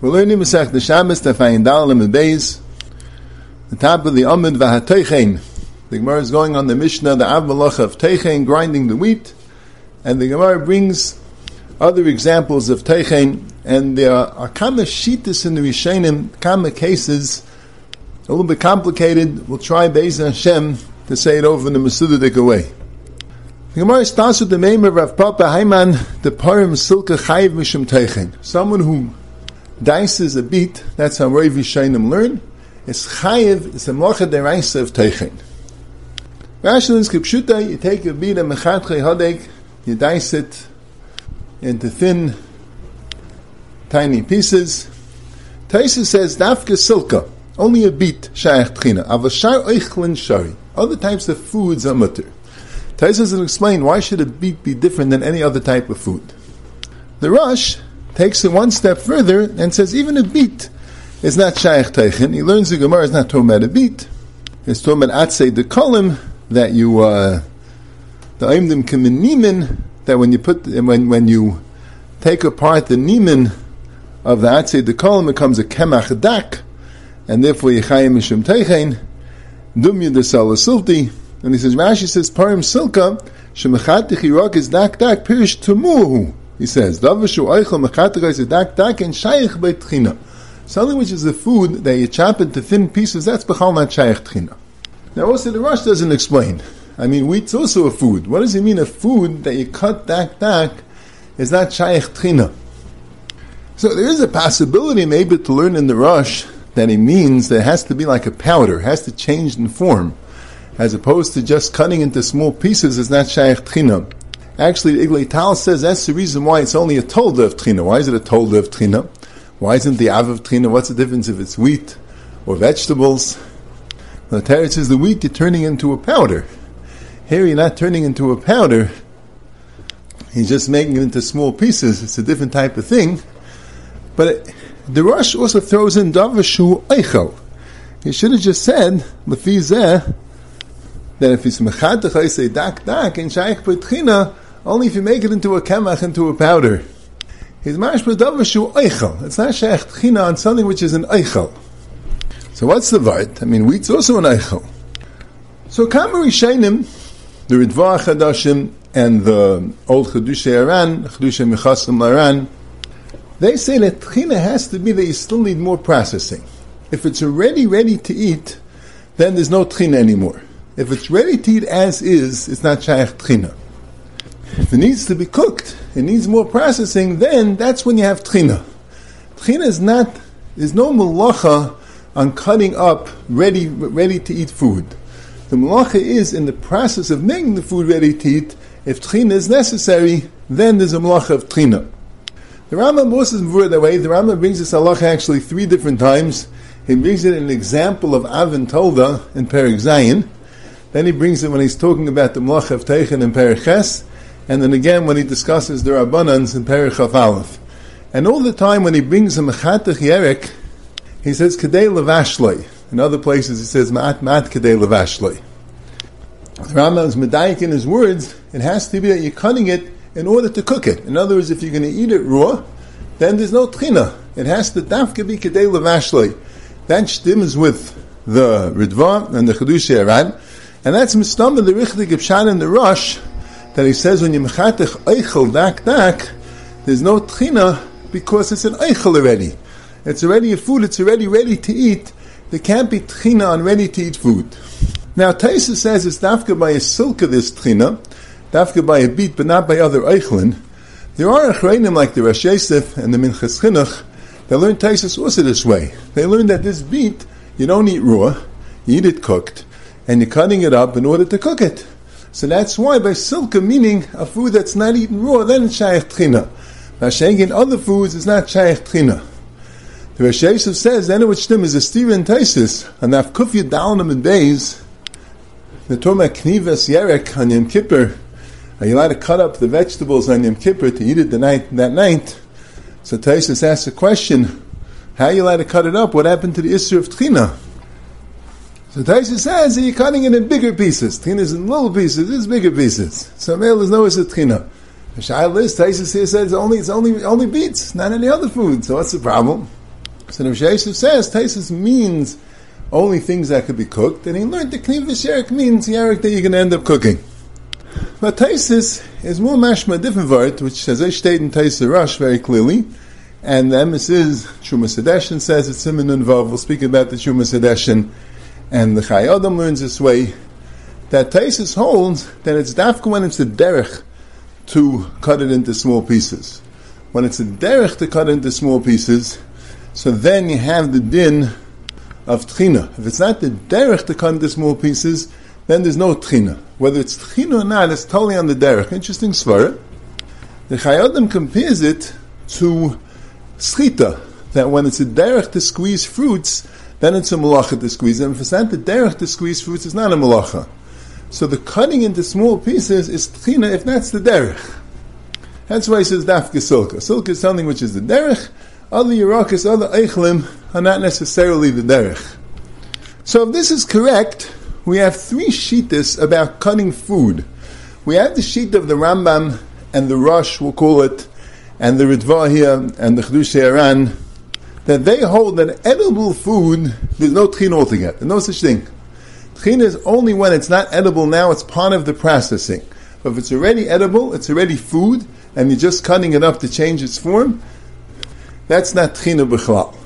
We're learning Masech the Shabbos, Tafayin Dalam and Beis, the top of the Amid Vahateichen. The Gemara is going on the Mishnah, the Av Malach of Teichen, grinding the wheat, and the Gemara brings other examples of Teichen, and there are kama shitas in the Rishonim, kama cases, a little bit complicated. We'll try Beis Hashem to say it over in the Masudadik way. The Gemara starts with the name of Rav Papa Haiman, the Parim Silka Chayiv Mishim Teichen. Someone who dices a beat, that's how Rav Yishainim learn, is chayiv, is the mocha deraisa of teichin. Rashi learns kipshuta, you take a beat of mechatche hodek, you dice it into thin, tiny pieces. Taisa says, dafka silka, only a beat shayach tchina, avashar oichlin shari. Other types of foods are mutter. Taisa doesn't explain why should a beet be different than any other type of food. The Rosh takes it one step further and says even a beat is not shaykh teichin. He learns the Gemara is not talking about a beet. It's talking about atzei the kolim that you uh, the aimdim nimin that when you put when when you take apart the nimin of the atzei the kolim becomes a kemach dak, and therefore yichayim mishum teichin dumya the salasilti. And he says Rashi says parim silka shemachat is dak dak pirish tumuhu. He says, Something which is a food that you chop into thin pieces, that's Bechal not Shaykh Tchina. Now also the Rosh doesn't explain. I mean, wheat's also a food. What does he mean a food that you cut dak dak is not Shaykh Tchina? So there is a possibility maybe to learn in the Rosh that he means that it has to be like a powder, it has to change in form, as opposed to just cutting into small pieces is not Shaykh Tchina. Actually, Iglay Tal says that's the reason why it's only a tolda of trina. Why is it a tolda of trina? Why isn't the av of trina? What's the difference if it's wheat or vegetables? The Torah says the wheat you're turning into a powder. Here you're not turning into a powder. He's just making it into small pieces. It's a different type of thing. But it, the Rosh also throws in davashu eichel. He should have just said, lefizeh, that if it's mechad say dak dak in shaykh petchina, only if you make it into a kemach, into a powder. His mashma davashu eichel. It's not shaykh tchina on something which is an eichel. So what's the vart? I mean, wheat's also an eichel. So Kamari Shainim, the Ritva Chadashim, and the old Chedusha Aran, Chedusha Mechasim Aran, they say that tchina has to be that you still need more processing. If it's already ready to eat, then there's no tchina anymore. If it's ready to eat as is, it's not shaykh tchina. If it needs to be cooked, it needs more processing, then that's when you have tchina. Tchina is not, there's no malacha on cutting up ready, ready to eat food. The malacha is in the process of making the food ready to eat. If tchina is necessary, then there's a malacha of tchina. The Rambam also is that way. The Rambam brings this halacha actually three different times. He brings it in an example of Avin Tolda in Perik Zayin. Then he brings it when he's talking about the Mlach of Teichen in Periches, and then again when he discusses the Rabbanans in Perichaf Aleph. And all the time when he brings a Mechatach Yerek, he says Kedei Levashloi. In other places he says Ma'at Ma'at Kedei Levashloi. The Rambam's Medayik in his words, it has to be that you're cutting it in order to cook it. In other words, if you're going to eat it raw, then there's no trina. It has to dafke be kedei levashloi. That stims with the Ritva and the Chedush Arad. And that's Mistam the Richtig in the Rosh that he says when you mechatech eichel dak dak, there's no tchina because it's an eichel already. It's already a food, it's already ready to eat. There can't be tchina on ready to eat food. Now Taisa says it's dafka by a silka this tchina, dafka by a beet, but not by other eichlin. There are achreinim like the Rosh Yosef and the Minchas Chinuch that learn Taisa also this way. They learn that this beet you don't eat raw, you eat it cooked and you're cutting it up in order to cook it. So that's why by silka, meaning a food that's not eaten raw, then it's shaykh tchina. Mashayk in other foods is not shaykh trina. The Rosh Yosef says, then which stem is a Steven Taisis, and I've kufya down in days, the Torah knivas yerek on Yom Kippur, are you allowed to cut up the vegetables on Yom Kippur to eat it the night, that night? So Taisis asks a question, how are you allowed to cut it up? What happened to the issue of Tchina? So Taisa says you're cutting it in bigger pieces. Tchina is in little pieces, it's bigger pieces. So male is no is a tchina. The Shaila is, Taisa here says only, it's only, only beets, not any other food. So what's the problem? So Rav Yosef says Taisus means only things that could be cooked, and he learned that Kniv means Yarik that you're going to end up cooking. But Taisus is more mashma different word, which says I state in Taisus Rosh very clearly, and the emes is Shuma Sedeshin says it's Simon and. We'll speak about the Shuma Sedeshin, and the Chai Adam learns this way that Taisus holds that it's dafka when it's a derech to cut it into small pieces. When it's a derech to cut into small pieces, so then you have the din of tchina. If it's not the derech to cut into small pieces, then there's no tchina. Whether it's tchina or not, it's totally on the derech. Interesting svara. The Chai Adam compares it to schita, that when it's a derech to squeeze fruits, then it's a malacha to squeeze them. If it's not the derech to squeeze fruits, it's not a malacha. So the cutting into small pieces is tchina if that's the derech. That's why he says dafka silka. Silka is something which is the derech. Other yerakas, other eichlim are not necessarily the derech. So if this is correct, we have three shitas about cutting food. We have the sheet of the Rambam and the Rosh, we'll call it, and the Ritva here and the Chedush Aran, that they hold that edible food, there's no tchin altogether. There's no such thing. Tchin is only when it's not edible now, it's part of the processing. But if it's already edible, it's already food, and you're just cutting it up to change its form, that's not tchina b'chlal.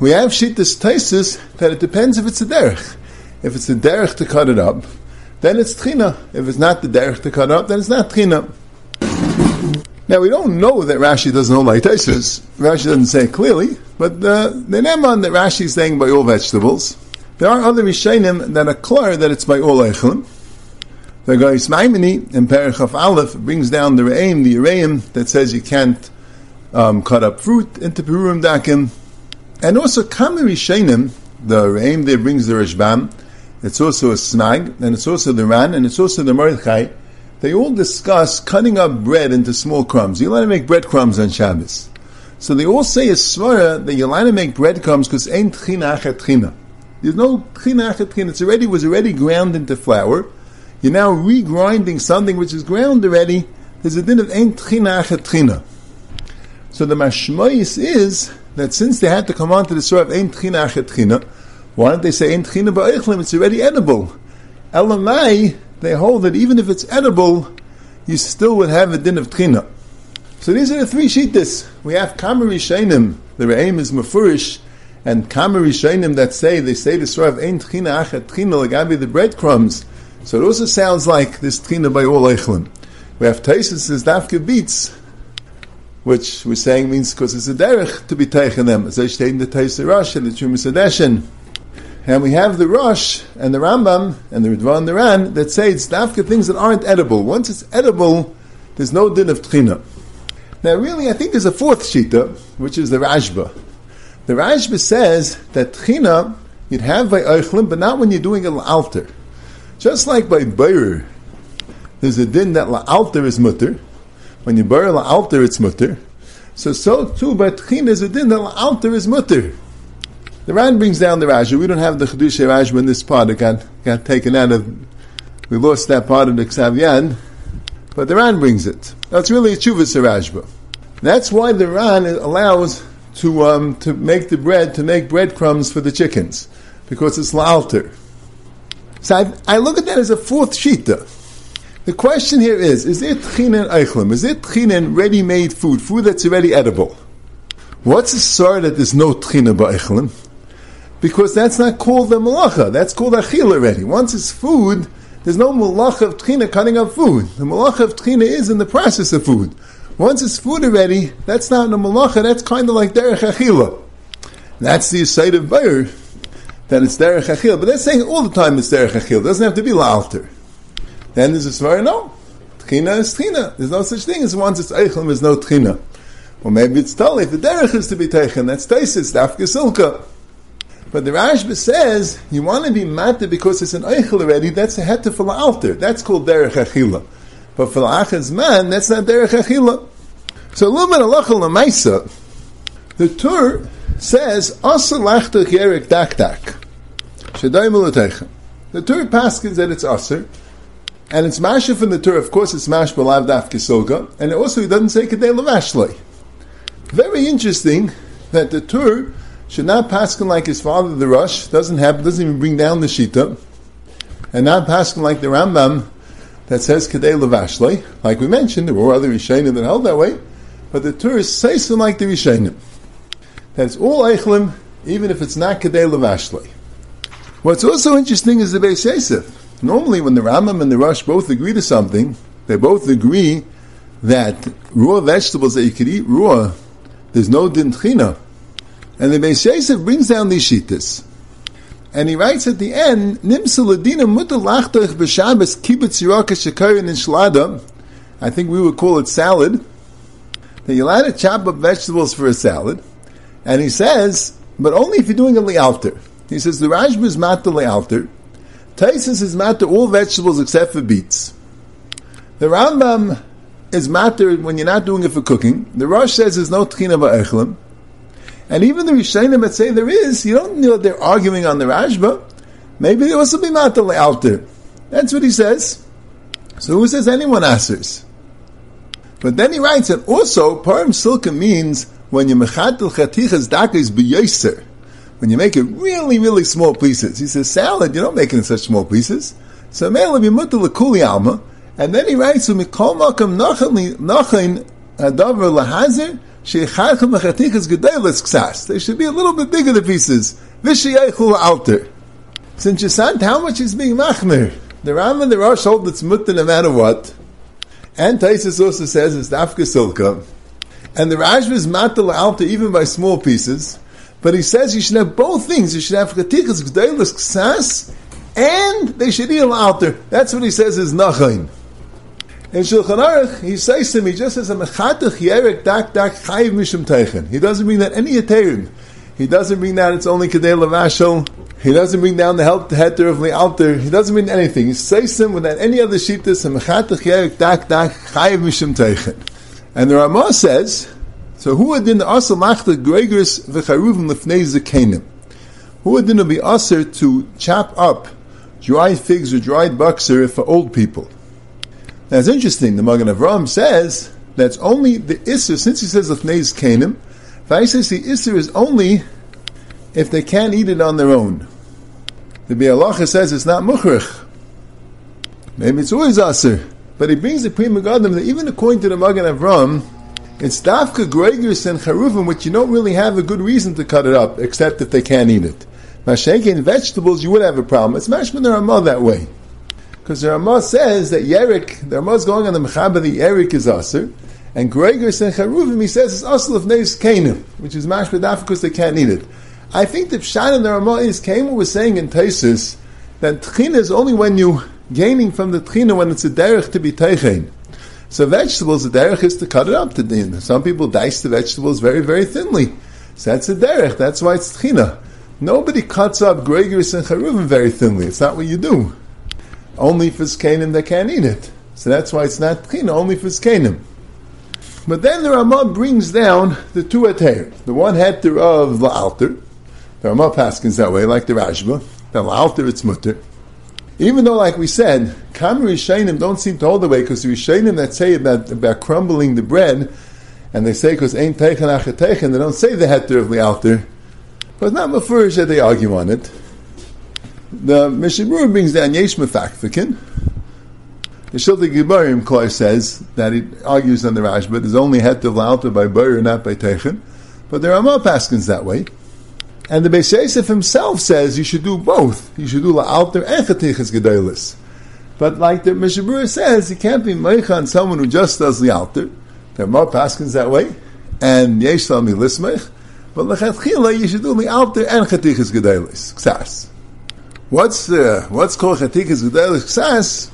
We have shittas taisis that it depends if it's a derech. If it's a derech to cut it up, then it's tchina. If it's not the derech to cut up, then it's not tchina. Now we don't know that Rashi doesn't hold like taisis. Rashi doesn't say it clearly, but uh, the neman that Rashi is saying by all vegetables. There are other Rishonim that are clear that it's by all Eichlim. The Gais Maimini in Perichaf Aleph brings down the Re'im, the Re'im, that says you can't um, cut up fruit into Perurim Dakim. And also Kama Rishonim, the Re'im there brings the Rishbam, it's also a Snag, and it's also the Ran, and it's also the Mordechai. They all discuss cutting up bread into small crumbs. You're allowed to make breadcrumbs on Shabbos. So they all say a svara that you're allowed to make breadcrumbs because ain't tchina achat tchina. There's no tchina achatchin. It's already was already ground into flour. You're now regrinding something which is ground already. There's a din of ein tchina achatchina. So the mashmois is that since they had to come on to the story of ein tchina achatchina, why don't they say ein tchina ba'eichlim? It's already edible. Elamai, they hold that even if it's edible, you still would have a din of tchina. So these are the three shittas. We have kamari shainim. The aim is mafurish and Kamari Shainim that say, they say the story of Ein Tchina Achat Tchina Lagabi the breadcrumbs. So it also sounds like this Tchina by all Eichlim. We have Taisus says Dafke beats, which we're saying means because it's a derech to be taken them. As I state in the Taisus and the Chumas Adeshin. And we have the Rosh and the Rambam and the Ridvan and the Ran that say it's Dafke things that aren't edible. Once it's edible, there's no din of Tchina. Now really, I think there's a fourth Shita, which is the Rashba. The Rashba says that Tchina you'd have by Eichlim, but not when you're doing an altar. Just like by Beir, there's a din that la altar is mutter. When you bury la altar, it's mutter. So, so too by Tchina is a din that la altar is mutter. The Ran brings down the Rashba. We don't have the Chedush Rashba in this part. It got, got taken out of, we lost that part of the Ksav but the Ran brings it. That's really a Chuvas Rashba. That's why the Ran allows to um, to make the bread to make breadcrumbs for the chickens because it's la'alter. So I, I, look at that as a fourth shita. The question here is: Is it tchinen eichlim? Is it tchinen ready-made food, food that's already edible? What's the sar that there's no tchina ba'eichlim? Because that's not called the malacha. That's called achil already. Once it's food, there's no malacha of tchina cutting up food. The malacha of tchina is in the process of food. Once it's food already, that's not a malacha, that's kind of like derech achila. That's the side of Bayer, that it's derech achila. But they're saying all the time it's derech achila. It doesn't have to be la'alter. Then there's a svar, no. Tchina is tchina. There's no such thing as once it's eichel, there's no tchina. Or maybe it's tali. The derech is to be taken. That's taisis, dafka silka. But the Rashba says, you want to be matter because it's an eichel already, that's a heter for the altar. That's called derech achila. But for the man, that's not Derech Achila. So a little bit of Lachal. The Tur says, Asa Lachta Gerik Dak Dak. Shadai Mulatechem. The Tur paskins that it's Aser. And it's Masha from the Tur, of course it's Mash Balav Daf Kisoga. And also he doesn't say Kadei Lavashloi. Very interesting that the Tur should not paskin like his father, the Rosh, doesn't have, doesn't even bring down the Shita, and not paskin like the Rambam that says Kadei Levashle. Like we mentioned, there were other Rishonim that held that way, but the Tur is Seisim like the Rishonim. That's all Eichlim, even if it's not Kadei Levashle. What's also interesting is the Beis Yosef. Normally, when the Rambam and the Rosh both agree to something, they both agree that raw vegetables that you could eat raw, there's no din tchina. And the Beis Yosef brings down these shittas. And he writes at the end, Nimsa ladina muta b'shabes kibbutz yiraka shekarin shlada. I think we would call it salad. That you're allowed to chop up vegetables for a salad. And he says, but only if you're doing a lialter. He says the Rashba is matter lialter. Taisus is matter all vegetables except for beets. The Rambam is matter when you're not doing it for cooking. The Rosh says there's no tchina ba'echlim. And even the Rishonim that say there is, you don't know they're arguing on the Rashba. Maybe they also be out there. That's what he says. So who says anyone answers? But then he writes that also, parim silka means when you mechatel chatichas dakas b'yoser, when you make it really, really small pieces. He says salad, you don't make it in such small pieces. So mele b'mutel lekuli alma, and then he writes, "Umikol makam nachin adavar lahazer sheicharchem mechatichas gedelis ksas." They should be a little bit bigger the pieces. V'sheyechul alter. Since you said how much is being machmir, the Ram and the Rosh hold it's mutter no matter what. And Taisus also says it's dafka silka. And the Rashba is matal alta even by small pieces. But he says you should have both things. You should have chatikas g'deilis ksas, and they should eat altar. That's what he says is nachain. In Shulchan Aruch, he says to me, just says a mechatach yerek dak dak chayiv mishum teichen. He doesn't mean that any aterim. He doesn't mean that it's only kadei lavashel. He doesn't bring down the help heter of the altar. He doesn't mean anything. He says him without any other shittas. A mechatach yerek dak dak chayiv mishum teichen. And the Ramah says, so who would also machta gregors v'charuvim lefnei zekenim? Who be usher to chop up dried figs or dried buxer for old people? It's interesting. The Magen Avram says that's only the isser. Since he says lefnei zekenim, I says the isser is only if they can't eat it on their own. The Bialacha says it's not muchrich. Maybe it's always aser. But he brings the Pri Megadim that even according to the Magen Avram, it's dafka gregus and charuvim, which you don't really have a good reason to cut it up, except if they can't eat it. Mashake in vegetables, you would have a problem. It's mashman the Ramah that way. Because the Ramah says that Yerik, the Ramah is going on the Mechaba, the Yerik is aser, and gregus and charuvim, he says it's asl of neis kanim, which is mashman dafka because they can't eat it. I think the Pshat in the Ramah is, Kamer was saying in Taisus, that tchina is only when you gaining from the tchina when it's a derech to be teichen. So vegetables, the derech is to cut it up to. Some people dice the vegetables very, very thinly. So that's a derech. That's why it's tchina. Nobody cuts up gregarious and charuvim very thinly. It's not what you do. Only for skanim that can't eat it. So that's why it's not tchina, only for skanim. But then the Ramah brings down the two heter. The one heter of the altar. The Ramah paskins that way, like the Rashba. The altar, it's mutter. Even though, like we said, Kam Rishainim don't seem to hold the way because the Rishainim that say about, about crumbling the bread, and they say because ain't teichen acheteichen, they don't say the heter of the altar, but it's not mafurish that they argue on it. The Mishabur brings down Yesh Mefakfikin. The Shilta Gibarim Klai says that he argues on the Rash, but there's only heter of altar by Bur, not by Teichen. But there are more paskins that way. And the Beis Yosef himself says you should do both. You should do la'alter and chatichas gedolis. But like the Mishabura says, you can't be meicha on someone who just does the altar. There are more paskins that way, and yesh mi lismech. But lechatchila, you should do the altar and chatichas gedolis. Ksas. What's uh, what's called chatichas gedolis ksas?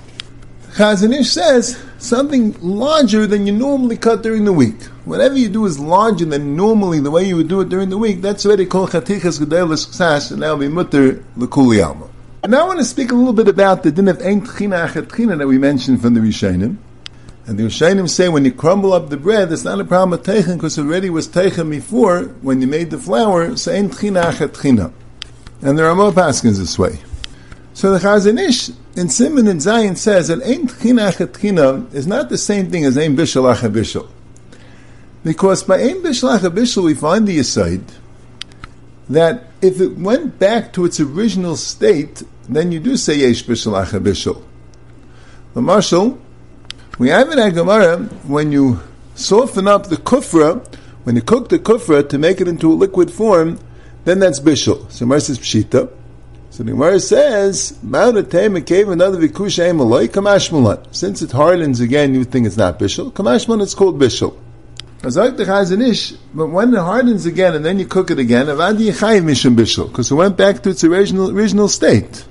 Chazon Ish says something larger than you normally cut during the week. Whatever you do is larger than normally the way you would do it during the week. That's what they call chatichas gedelis ksash, and that will be mutter lekuli alma. And now I want to speak a little bit about the din of ein tchina that we mentioned from the Rishonim. And the Rishonim say when you crumble up the bread, it's not a problem with teichen because already was teichen before when you made the flour. So ein tchina achet And there are more paskins this way. So the Chazon Ish in Simon and Zion says that Ein Tchina Tchina is not the same thing as Ein Bishal Acha Bishal. Because by Ein Bishlach Bishul we find the aside that if it went back to its original state, then you do say Yesh Bishlach Bishul. The Marshal, we have in Gemara when you soften up the kufra, when you cook the kufra to make it into a liquid form, then that's bishul. So Gemara says pshita. So the Gemara says, cave another kamashmalan. Since it hardens again, you think it's not bishul. Kamashmalan, it's called bishul. But when it hardens again and then you cook it again, because it went back to its original original state.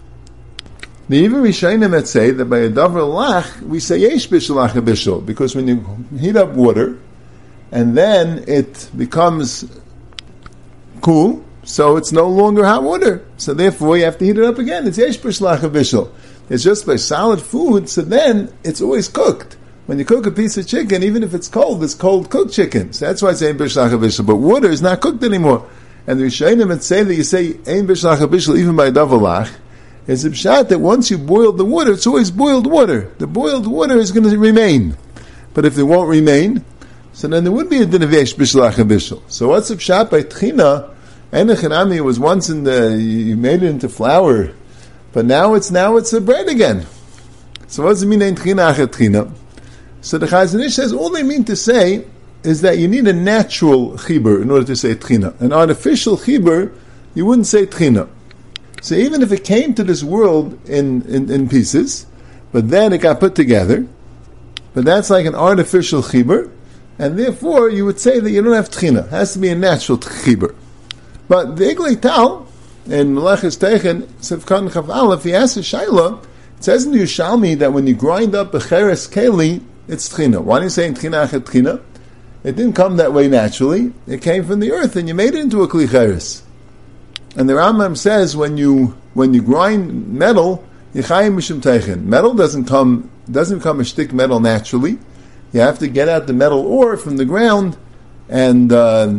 The even Rishayim that say that by a davar lach we say yesh bishul bishul because when you heat up water and then it becomes cool, so it's no longer hot water. So therefore you have to heat it up again. It's yesh bishul bishul. It's just by solid food, so then it's always cooked. When you cook a piece of chicken, even if it's cold, it's cold cooked chicken. So that's why it's ein bishul bishul. But water is not cooked anymore. And the Rishayim say that you say ein bishul bishul even by davar lach it's a shot that once you boil the water, it's always boiled water. The boiled water is going to remain. But if it won't remain, so then there would be a din of yesh bishlach bishul. So what's the shot by tchina? Enechanami was once in the, you made it into flour, but now it's, now it's a bread again. So what does it mean ein tchina? So the Chazon Ish says all they mean to say is that you need a natural chibur in order to say tchina. An artificial chibur, you wouldn't say tchina. So even if it came to this world in, in, in pieces, but then it got put together, but that's like an artificial chibur, and therefore you would say that you don't have tchina. It has to be a natural chibur. But the Iglei Tal, in Meleches Techen, Sivkan Chav Aleph, he asks a Shaila, it says in the Yerushalmi that when you grind up a cheres keli, it's tchina. Why are you saying tchina achet tchina? It didn't come that way naturally. It came from the earth, and you made it into a kli cheres. And the Rambam says when you when you grind metal, yichayim mishum teichen. Metal doesn't come doesn't become a shtick metal naturally. You have to get out the metal ore from the ground and uh,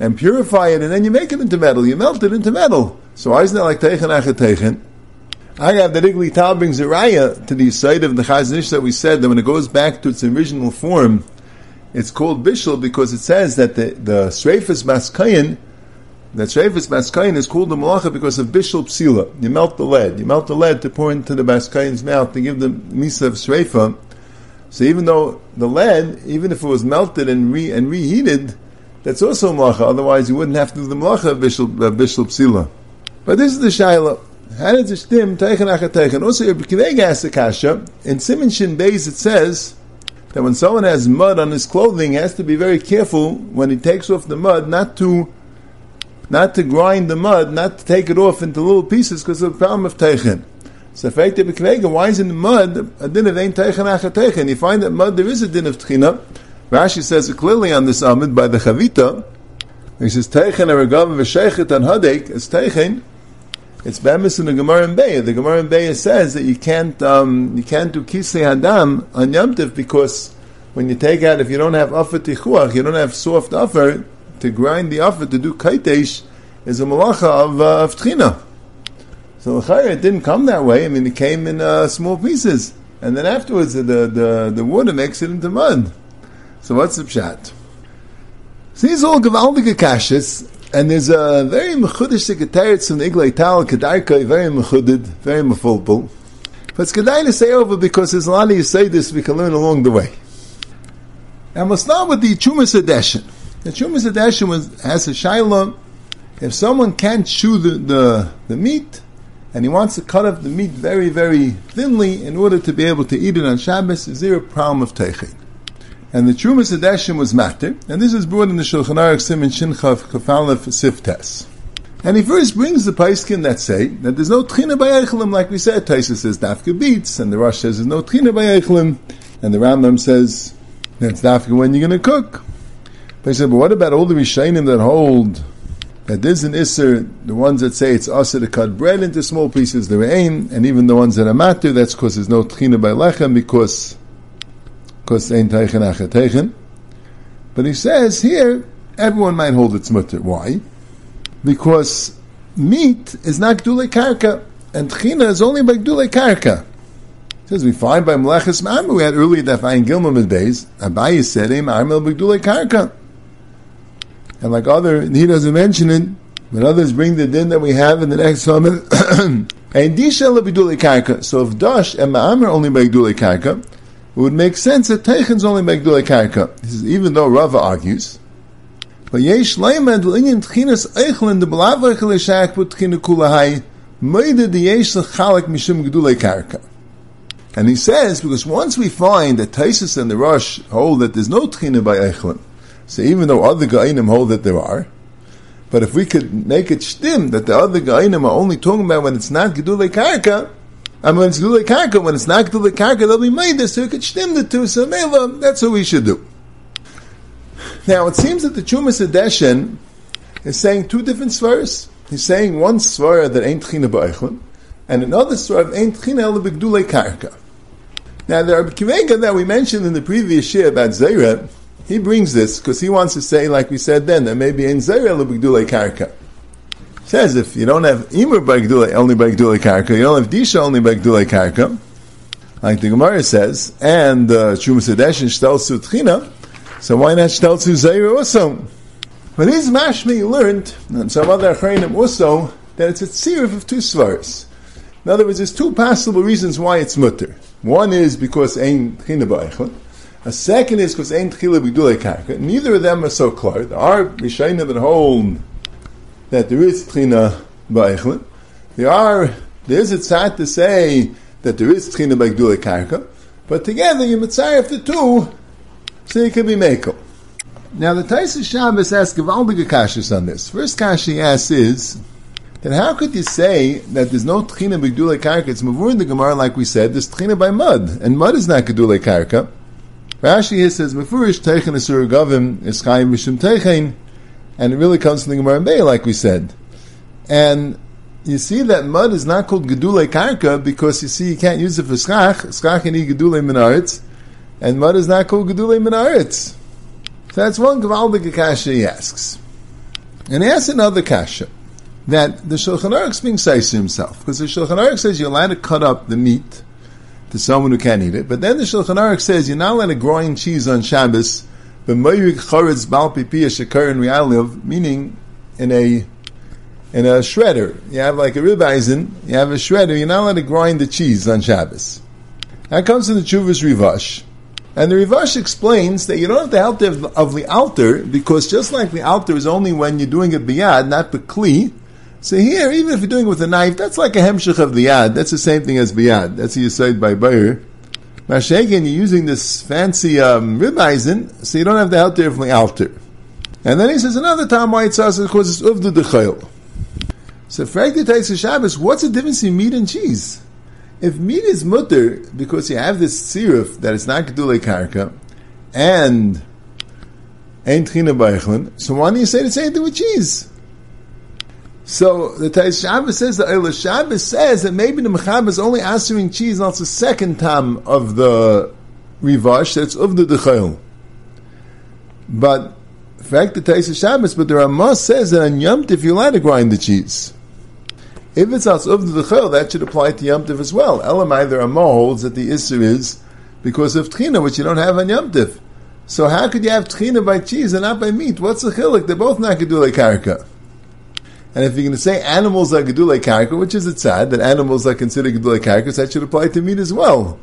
and purify it, and then you make it into metal. You melt it into metal. So why isn't that like teichen achet teichen? I have the Rigli Tal brings a raya to the side of the Chazon Ish that we said that when it goes back to its original form, it's called bishul because it says that the the Sreifas Maskayin that Shreifis Baskayin is called the Malacha because of Bishul Psila. You melt the lead. You melt the lead to pour into the Baskayin's mouth to give the Misa of Shreifa. So even though the lead, even if it was melted and, re, and reheated, that's also Malacha. Otherwise you wouldn't have to do the Malacha of Bishul, Bishul Psila. But this is the Shaila. It stem? Teichen acha teichen. Also, Rabbi Akiva Eiger asks the. In Simon Shin Beis it says that when someone has mud on his clothing, he has to be very careful when he takes off the mud not to not to grind the mud, not to take it off into little pieces because of the problem of teichin. So why is in the mud a din of ein teichin achat teichin? You find that mud there is a din of tchina. Rashi says clearly on this amid by the Chavita. He says teichin aragav v'sheichet an hadek is teichin. It's bemis in the Gemara in Beya. The Gemara in Beya says that you can't um, you can't do kisei hadam on Yom because when you take out if you don't have afer tichuach, you don't have soft afer, to grind the offer to do kaitesh is a malacha of, uh, of tchina. So it didn't come that way. I mean, it came in uh, small pieces, and then afterwards the, the the water makes it into mud. So what's the pshat? So these all gewaltige kashas, and there's a very mechudish secretariat from Iglay Tal Kedarka, very mechudid, very mefulpul. But it's kedai to say over because there's a lot of you say this we can learn along the way. And we'll start with the Chumas Adeshin. The Chumas Adeshin was has a shaila. If someone can't chew the, the, the meat, and he wants to cut up the meat very, very thinly in order to be able to eat it on Shabbos, is there a problem of teichin? And the Chumas Adeshim was matter, and this is brought in the Shulchan Aruch Simon Shinchav Kafalef Siftes. And he first brings the Paiskin that say that there's no Tchina by Eichelim, like we said. Taisa says Dafka beats, and the Rosh says there's no Tchina by Eichelim, and the Rambam says that's Dafka when you're going to cook. They said, but what about all the Rishainim that hold that there's an Isser, the ones that say it's Asa to cut bread into small pieces, they're ain, and even the ones that are matter, that's because there's no Tchina by Lechem, because, because ain't Teichen Teichen. But he says here, everyone might hold its mutter. Why? Because meat is not Gdule Karka, and Tchina is only by Gdule Karka. says we find by Meleches Ma'amr, we had earlier that Fayin Gilman with Beis, Abaye said, Im Armel Begdule Karka. And like other, he doesn't mention it, but others bring the din that we have in the next summit. and Disha Begdule Karka. So if Dash and Ma'amr only Begdule Karka, it would make sense that Teichen's only Begdule Karka. This is even though Rava argues, but yesh leimed l'inyan tchinas eichlin de belavach l'shak put tchina kulahai meide de yesh l'chalak mishum gedulei karka. And he says, because once we find that Taisus and the Rosh hold that there's no tchina by Eichlin, so even though other Ga'inim hold that there are, but if we could make it shtim that the other Ga'inim are only talking about when it's not Gedulei Karka, and when it's Gedulei Karka, when it's not Gedulei Karka, they'll be made this, so we could shtim the two, so Mela, that's what we should do. Now, it seems that the Chumas Edeshin is saying two different svaras. He's saying one svara that ain't China Ba'echlin, and another svara that ain't China El Karka. Now, the Rabbi Akiva Eiger that we mentioned in the previous year about Zayra, he brings this because he wants to say, like we said then, that maybe in Zayra lebigdule karka. Says if you don't have Imer bagdule only bagdule karka, you don't have Disha only bagdule karka, like the Gemara says, and uh, Shum Sedesh and Shtel Sutchina, so why not Shtel Zayra also? But his mashmi learned, and some other Achreinim also, that it's a tzirif of two svaras. In other words, there's two possible reasons why it's mutter. One is because ein china ba'echon. A second is because ein chila b'gdulei karka. Neither of them are so clear. There are rishayna that hold that there is china ba'echon. There are, there is a tzad to say that there is china b'gdulei karka, but together you mitzayef the two, so you can be mekel. Now the Taisa Shabbos asks Gavaldige Kashis on this. First Kashi asks is, then how could you say that there's no tchina b'gdulei karka? It's mavur in the Gemara, like we said, there's tchina by mud, and mud is not gedulei karka. Rashi here says mafurish teichen esur gavim is chayim mishum teichen, and it really comes from the Gemara Bay, like we said. And you see that mud is not called gedulei karka because you see you can't use it for schach. Schach can eat gedulei minaretz, and mud is not called gedulei minaretz. So that's one gavaldige kasha he asks, and he asks another kasha that the Shulchan Aruch being says to himself, because the Shulchan Aruch says you're allowed to cut up the meat to someone who can't eat it, but then the Shulchan Aruch says you're not allowed to grind cheese on Shabbos, meaning in a in a shredder. You have like a ribbeisen, you have a shredder, you're not allowed to grind the cheese on Shabbos. That comes from the Chuvas Rivash. And the Rivash explains that you don't have the help of, of the altar, because just like the altar is only when you're doing it biyad, not bekli, so here, even if you're doing it with a knife, that's like a hemshich of the yad. That's the same thing as biyad. That's the said by Bayer. Mashagan, you're using this fancy um, ribbeisen, so you don't have the there from the altar. And then he says another time why it says because it's uvdu dechayil. So frankly, Taisa Shabbos, what's the difference in meat and cheese? If meat is mutter because you have this siruf that it's not gedulei karka and ain't china so why don't you say the same thing with cheese? So the Tais Shabbos says that Eila Shabbos says that maybe the Mechab is only answering cheese, it's the second time of the Rivash, that's of the Dechayil. But, in fact, the Tais Shabbos, but the Ramah says that on Yom Tif you're allowed to grind the cheese. If it's as of the Dechayil, that should apply to Yom as well. Elamai, the Ramah holds that the issue is because of Tchina, which you don't have on Yom. So how could you have Tchina by cheese and not by meat? What's the chilik? They're both not Gedulei Karka. And if you're going to say animals are gedulei karka, which is it sad that animals are considered gedulei karka, that should apply to meat as well.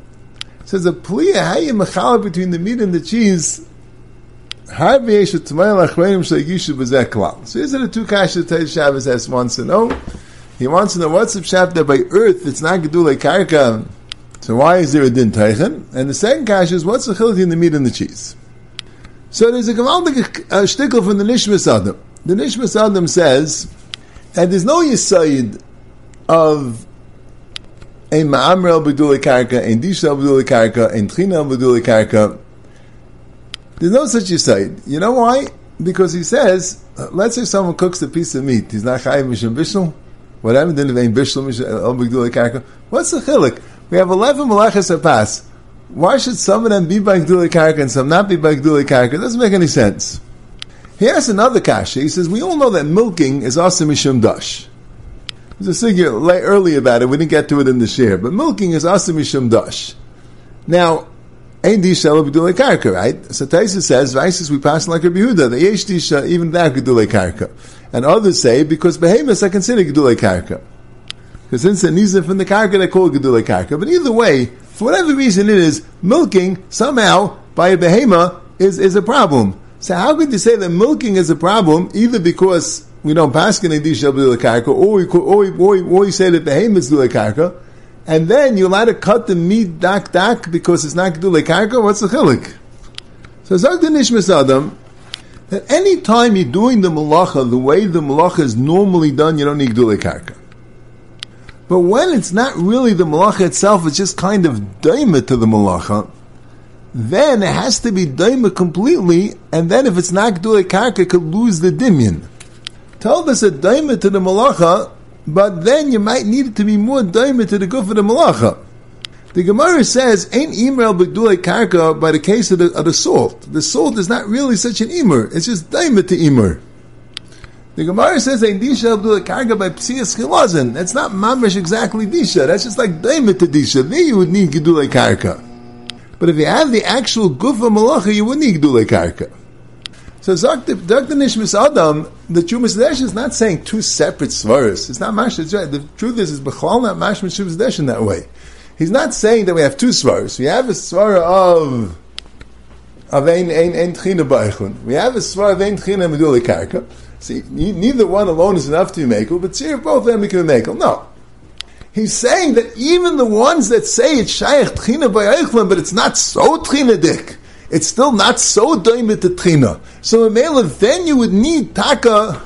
It says a pliya mechala between the meat and the cheese. So these are the two kashas that Shabbos has wants to know. He wants to know what's the pshat that by earth it's not gedulei karka. So why is there a din teichen? And the second kash is what's the chiluk in the meat and the cheese? So there's a gewaldige uh, shtickle from the Nishmas Adam. The Nishmas Adam says and there's no yisaid of a ma'amrel b'dulei karka, a disha b'dulei karka, a tchina b'dulei karka. There's no such yisaid. You know why? Because he says, let's say someone cooks a piece of meat. He's not chayiv mishum bishul. Whatever, then if bishul mishum uh, b'dulei karka. What's the chilik? We have 11 malachas pass. Why should some of them be by Gdulei Karka and some not be by Gdulei Karka? It doesn't make any sense. He has another kasha. He says, we all know that milking is also mishum dash. There's a sigil early about it. We didn't get to it in the share, but milking is asimishum dash. Now, ain't disha lebedule karka, right? So Taisa says, Vaisis we pass like a Yehuda, the yesh disha even that gedule karka, and others say because behemoths are considered gedule karka. Because since they're nizim from the karka, they call it gedule karka. But either way, for whatever reason it is, milking somehow by a behemoth is, is a problem. So how could you say that milking is a problem either because we don't pass in Edisha B'dula Karka, or we, or, or, or you say that behemoth is Dula Karka, and then you're allowed to cut the meat dak dak because it's not Dula Karka, what's the chilik? So the Nishmas Adam, that any time you're doing the malacha the way the malacha is normally done, you don't need Dula Karka. But when it's not really the malacha itself, it's just kind of daima to the malacha, then it has to be daima completely, and then if it's not Gdule Karka, it could lose the dimyan. Told us a daima to the malacha, but then you might need it to be more daima to the goof of the malacha. The Gemara says, "Ain't imrel b'gdule karka" by the case of the, of the, salt. The salt is not really such an imer; it's just daima to imer. The Gemara says, "Ain't disha b'gdule karka" by psias chilazin. That's not mamish exactly disha. That's just like daima to disha. There you would need gedule karka. But if you have the actual gufa malacha, you wouldn't need gedule karka. So Dr. Nishmis Adam, the Chumas Desh is not saying two separate svaras. It's not mash. The truth is, is Bechal not mash Chumas in that way. He's not saying that we have two svaras. We have a svara of of ein ein ein tchina ba'echun. We have a svara of ein tchina meduli karka. See, neither one alone is enough to make it, but see both of them we can make No. He's saying that even the ones that say it's shaykh tchina ba'echun, but it's not so tchina dik it's still not so doimit to trina. So Mela, then you would need taka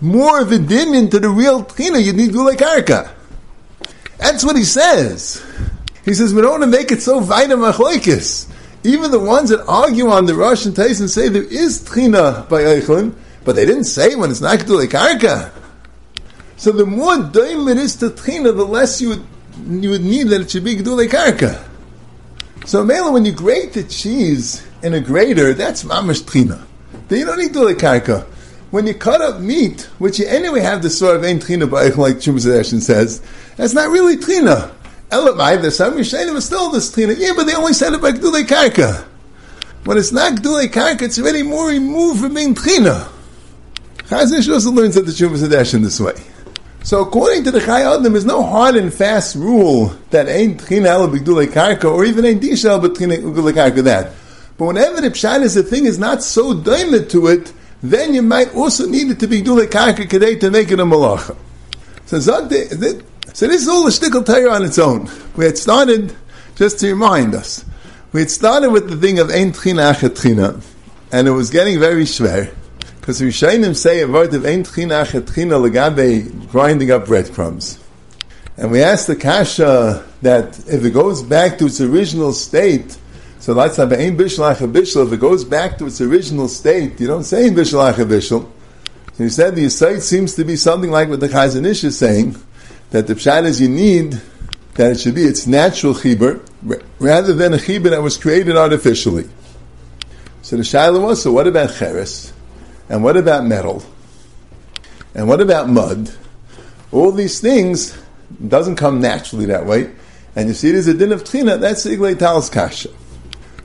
more of a dimin to the real trina. you'd need gulay karka. That's what he says. He says we don't want to make it so vita machlekes. Even the ones that argue on the Russian taste and say there is trina by Eichlin, but they didn't say when it's not gulay karka. So the more doim it is to trina, the less you would you would need that it should be gulay karka. So Mela, when you grate the cheese in a grater, that's mamash trina. Then you don't need the karka. When you cut up meat, which you anyway have the sort of ein trina ba'ich, like Chumas says, that's not really trina. Elamai, there's some Rishonim still this trina. Yeah, but they only said it by gdulei karka. When it's not gdulei karka, it's already more removed from being trina. Chazon also learns that the Chumas in this way. So according to the Chai Adam, there's no hard and fast rule that ain't Tchina El B'Gdulei Karka, or even ain't Disha El B'Gdulei Karka that. But whenever the Pshat is the thing is not so diamond to it, then you might also need it to be Gdulei Karka Kadei to make it a Malacha. So so this is all a shtickle Torah on its own. We had started, just to remind us, we had started with the thing of Ein Tchina Achet Tchina, and it was getting very schwer. Because Rishayim say a word of Ein Tchina Chetchina Legabe grinding up breadcrumbs. And we ask the Kasha that if it goes back to its original state, so let's have Ein Bishlach Bishel, if it goes back to its original state, you don't say Ein Bishlach Bishel. So you said the site seems to be something like what the Chazon Ish is saying, that the Pshat is you need that it should be its natural chibur, rather than a chibur that was created artificially. So the Shaila was, so what about Cheres? And what about metal? And what about mud? All these things doesn't come naturally that way. And you see, there's a din of tchina. That's Iglei Tal's kasha.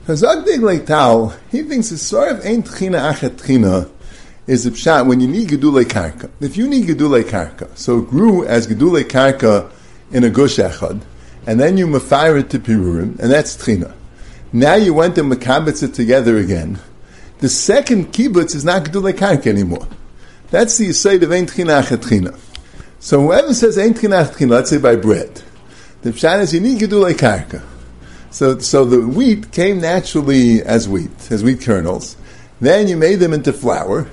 Hazak Iglei Tal, he thinks it's sort of ain't tchina achet tchina is a pshat when you need gedulei karka. If you need gedulei karka, so it grew as gedulei karka in a gush echad, and then you mafire it to pirurim, and that's tchina. Now you went to makabitz it together again, the second kibbutz is not Gedulei Karka anymore. That's the Yisayid of Ein Tchina. So whoever says Ein Tchina let's say by bread, the Pshat is you need Gedulei Karka. So, so the wheat came naturally as wheat, as wheat kernels. Then you made them into flour.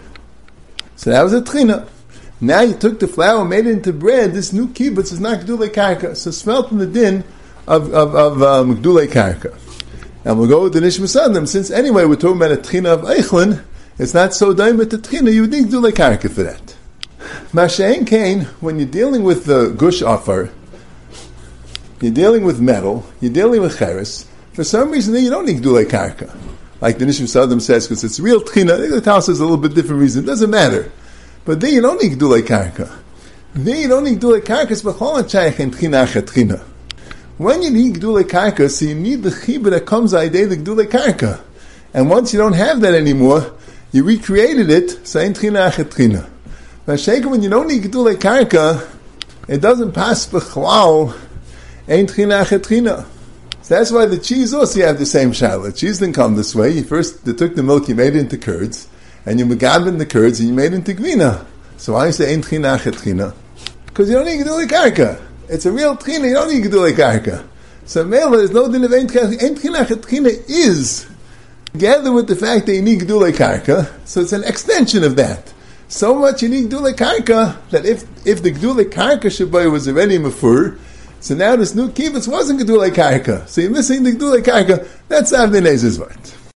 So that was a tchina. Now you took the flour, made it into bread. This new kibbutz is not gedulei karka. So smelt in the din of of, of um, karka. And we'll go with the Nishmas Adam, since anyway we're talking about a Tchina of Eichlin, it's not so dime with the Tchina, you need to do like Karka for that. Mashain Kane, when you're dealing with the Gush offer, you're dealing with metal, you're dealing with Cheres, for some reason you don't need to do like Karka. Like the Nishmas Adam says, because it's real Tchina, the Tal says a little bit different reason, it doesn't matter. But then you don't need to do like Karka. Then you don't need Gdule Karkas, but Chayach and Tchina Tchina. When you need Gdule Karka, so you need the Chibah that comes out the Gdule Karka. And once you don't have that anymore, you recreated it, so ain't Tchina Tchina. Now, when you don't need Gdule Karka, it doesn't pass B'chlal, ain't Tchina Tchina. So that's why the cheese also have the same shallow. Cheese didn't come this way. You first took the milk, you made it into curds, and you in the curds, and you made it into gvina. So why you say ein tchina tchina? Because you don't need gedule karka. It's a real tchina. You don't need gedule karka. So mele is no din of ein tchina is together with the fact that you need gedule karka. So it's an extension of that. So much you need gedule karka that if if the gedule karka shabai was already mafur, so now this new kibbutz wasn't Gedulei Karka. So you're missing the Gedulei Karka. That's Avnei word.